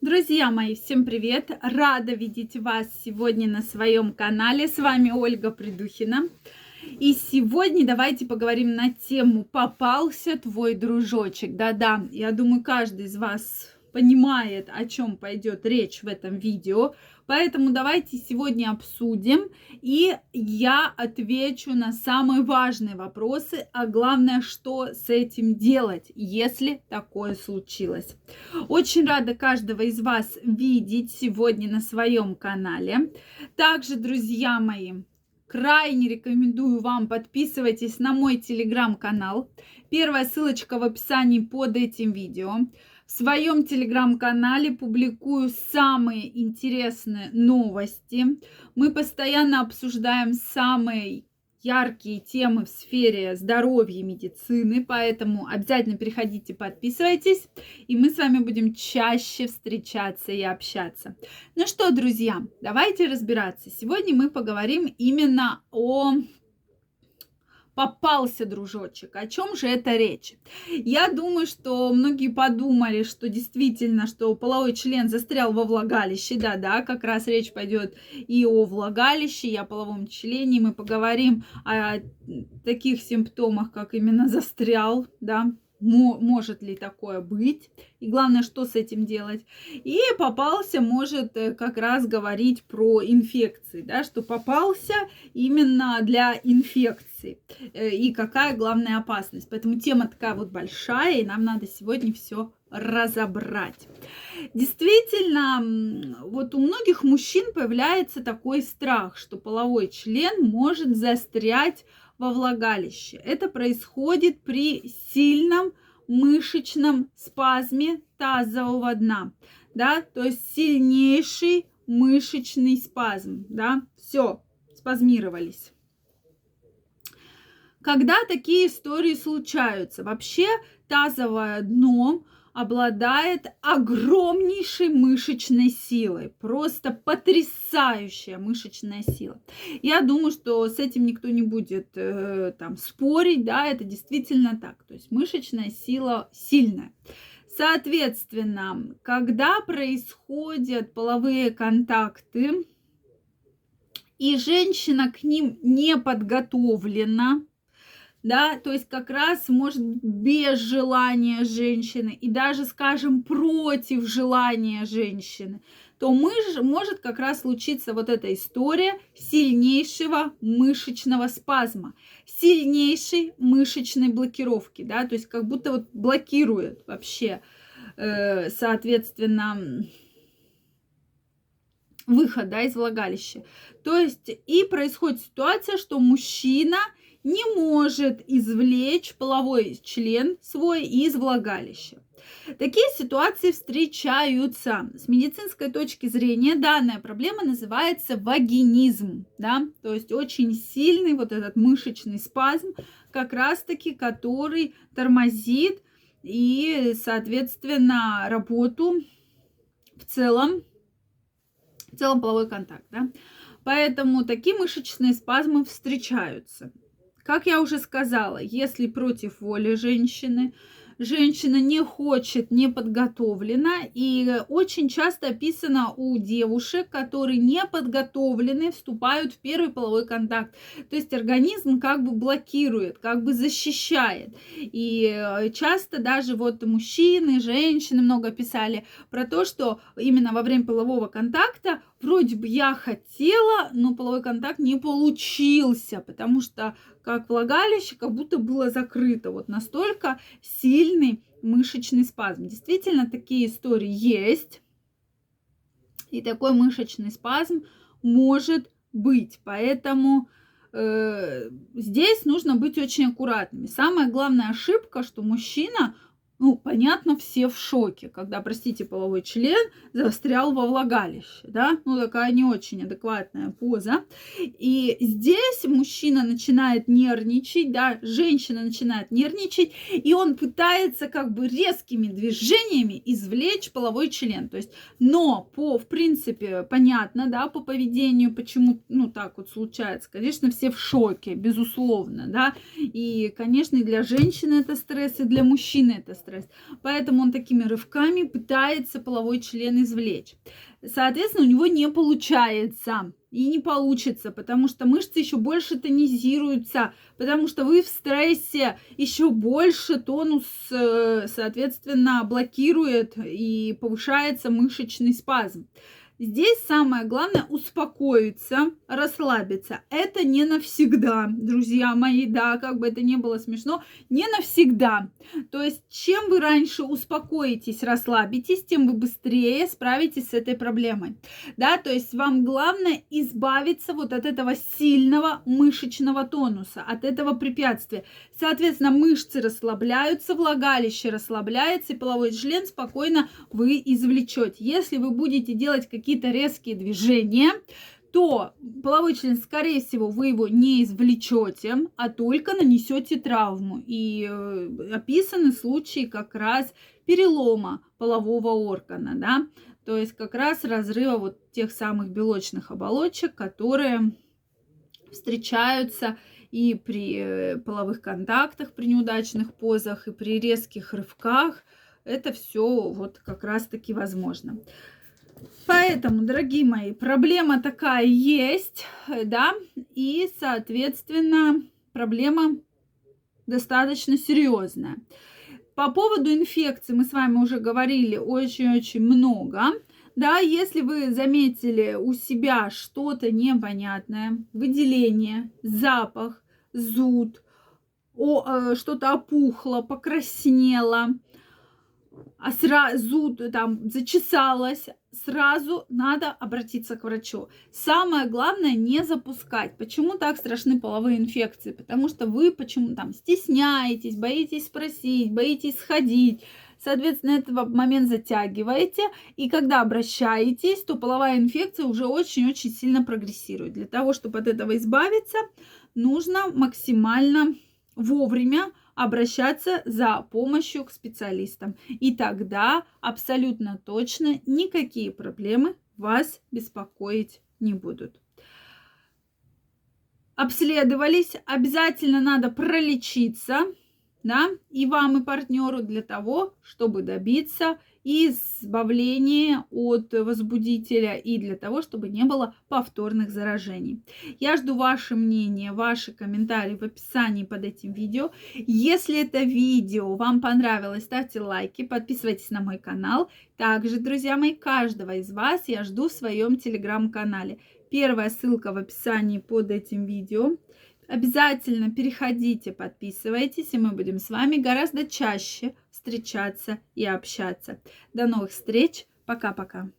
Друзья мои, всем привет! Рада видеть вас сегодня на своем канале. С вами Ольга Придухина. И сегодня давайте поговорим на тему «Попался твой дружочек». Да-да, я думаю, каждый из вас понимает, о чем пойдет речь в этом видео. Поэтому давайте сегодня обсудим, и я отвечу на самые важные вопросы, а главное, что с этим делать, если такое случилось. Очень рада каждого из вас видеть сегодня на своем канале. Также, друзья мои, крайне рекомендую вам подписывайтесь на мой телеграм-канал. Первая ссылочка в описании под этим видео. В своем телеграм-канале публикую самые интересные новости. Мы постоянно обсуждаем самые яркие темы в сфере здоровья и медицины, поэтому обязательно переходите, подписывайтесь, и мы с вами будем чаще встречаться и общаться. Ну что, друзья, давайте разбираться. Сегодня мы поговорим именно о попался дружочек. О чем же это речь? Я думаю, что многие подумали, что действительно, что половой член застрял во влагалище. Да-да, как раз речь пойдет и о влагалище, и о половом члене. Мы поговорим о таких симптомах, как именно застрял, да, может ли такое быть, и главное, что с этим делать. И попался может э, как раз говорить про инфекции, да, что попался именно для инфекции, э, и какая главная опасность. Поэтому тема такая вот большая, и нам надо сегодня все разобрать. Действительно, вот у многих мужчин появляется такой страх, что половой член может застрять во влагалище. Это происходит при сильном мышечном спазме тазового дна, да, то есть сильнейший мышечный спазм, да, все, спазмировались. Когда такие истории случаются? Вообще тазовое дно обладает огромнейшей мышечной силой. Просто потрясающая мышечная сила. Я думаю, что с этим никто не будет э, там спорить, да, это действительно так. То есть мышечная сила сильная. Соответственно, когда происходят половые контакты, и женщина к ним не подготовлена, да, то есть как раз может без желания женщины и даже, скажем, против желания женщины, то мыш, может как раз случиться вот эта история сильнейшего мышечного спазма, сильнейшей мышечной блокировки, да, то есть как будто вот блокирует вообще, э, соответственно, выход, да, из влагалища. То есть и происходит ситуация, что мужчина – не может извлечь половой член свой из влагалища. Такие ситуации встречаются. С медицинской точки зрения данная проблема называется вагинизм, да, то есть очень сильный вот этот мышечный спазм, как раз-таки, который тормозит и, соответственно, работу в целом, в целом половой контакт, да. Поэтому такие мышечные спазмы встречаются. Как я уже сказала, если против воли женщины, женщина не хочет, не подготовлена. И очень часто описано у девушек, которые не подготовлены, вступают в первый половой контакт. То есть организм как бы блокирует, как бы защищает. И э, часто даже вот мужчины, женщины много писали про то, что именно во время полового контакта вроде бы я хотела, но половой контакт не получился, потому что как влагалище как будто было закрыто. Вот настолько сильный мышечный спазм. Действительно, такие истории есть. И такой мышечный спазм может быть. Поэтому э, здесь нужно быть очень аккуратными. Самая главная ошибка, что мужчина ну, понятно, все в шоке, когда, простите, половой член застрял во влагалище, да, ну, такая не очень адекватная поза. И здесь мужчина начинает нервничать, да, женщина начинает нервничать, и он пытается как бы резкими движениями извлечь половой член, то есть, но по, в принципе, понятно, да, по поведению, почему, ну, так вот случается, конечно, все в шоке, безусловно, да, и, конечно, для женщины это стресс, и для мужчины это стресс, стресс. Поэтому он такими рывками пытается половой член извлечь. Соответственно, у него не получается и не получится, потому что мышцы еще больше тонизируются, потому что вы в стрессе еще больше тонус, э, соответственно, блокирует и повышается мышечный спазм. Здесь самое главное успокоиться, расслабиться. Это не навсегда, друзья мои, да, как бы это не было смешно, не навсегда. То есть, чем вы раньше успокоитесь, расслабитесь, тем вы быстрее справитесь с этой проблемой. Да, то есть вам главное избавиться вот от этого сильного мышечного тонуса, от этого препятствия. Соответственно, мышцы расслабляются, влагалище расслабляется, и половой член спокойно вы извлечете. Если вы будете делать какие какие-то резкие движения, то половой член, скорее всего, вы его не извлечете, а только нанесете травму. И э, описаны случаи как раз перелома полового органа, да, то есть как раз разрыва вот тех самых белочных оболочек, которые встречаются и при э, половых контактах, при неудачных позах, и при резких рывках. Это все вот как раз-таки возможно. Поэтому, дорогие мои, проблема такая есть, да, и, соответственно, проблема достаточно серьезная. По поводу инфекции мы с вами уже говорили очень-очень много. Да, если вы заметили у себя что-то непонятное, выделение, запах, зуд, э, что-то опухло, покраснело, а сразу там зачесалась, сразу надо обратиться к врачу. Самое главное не запускать. Почему так страшны половые инфекции? Потому что вы почему там стесняетесь, боитесь спросить, боитесь сходить. Соответственно, этот момент затягиваете, и когда обращаетесь, то половая инфекция уже очень-очень сильно прогрессирует. Для того, чтобы от этого избавиться, нужно максимально вовремя обращаться за помощью к специалистам. И тогда абсолютно точно никакие проблемы вас беспокоить не будут. Обследовались, обязательно надо пролечиться, да, и вам, и партнеру для того, чтобы добиться избавления от возбудителя и для того, чтобы не было повторных заражений. Я жду ваше мнение, ваши комментарии в описании под этим видео. Если это видео вам понравилось, ставьте лайки, подписывайтесь на мой канал. Также, друзья мои, каждого из вас я жду в своем телеграм-канале. Первая ссылка в описании под этим видео. Обязательно переходите, подписывайтесь, и мы будем с вами гораздо чаще встречаться и общаться. До новых встреч. Пока-пока.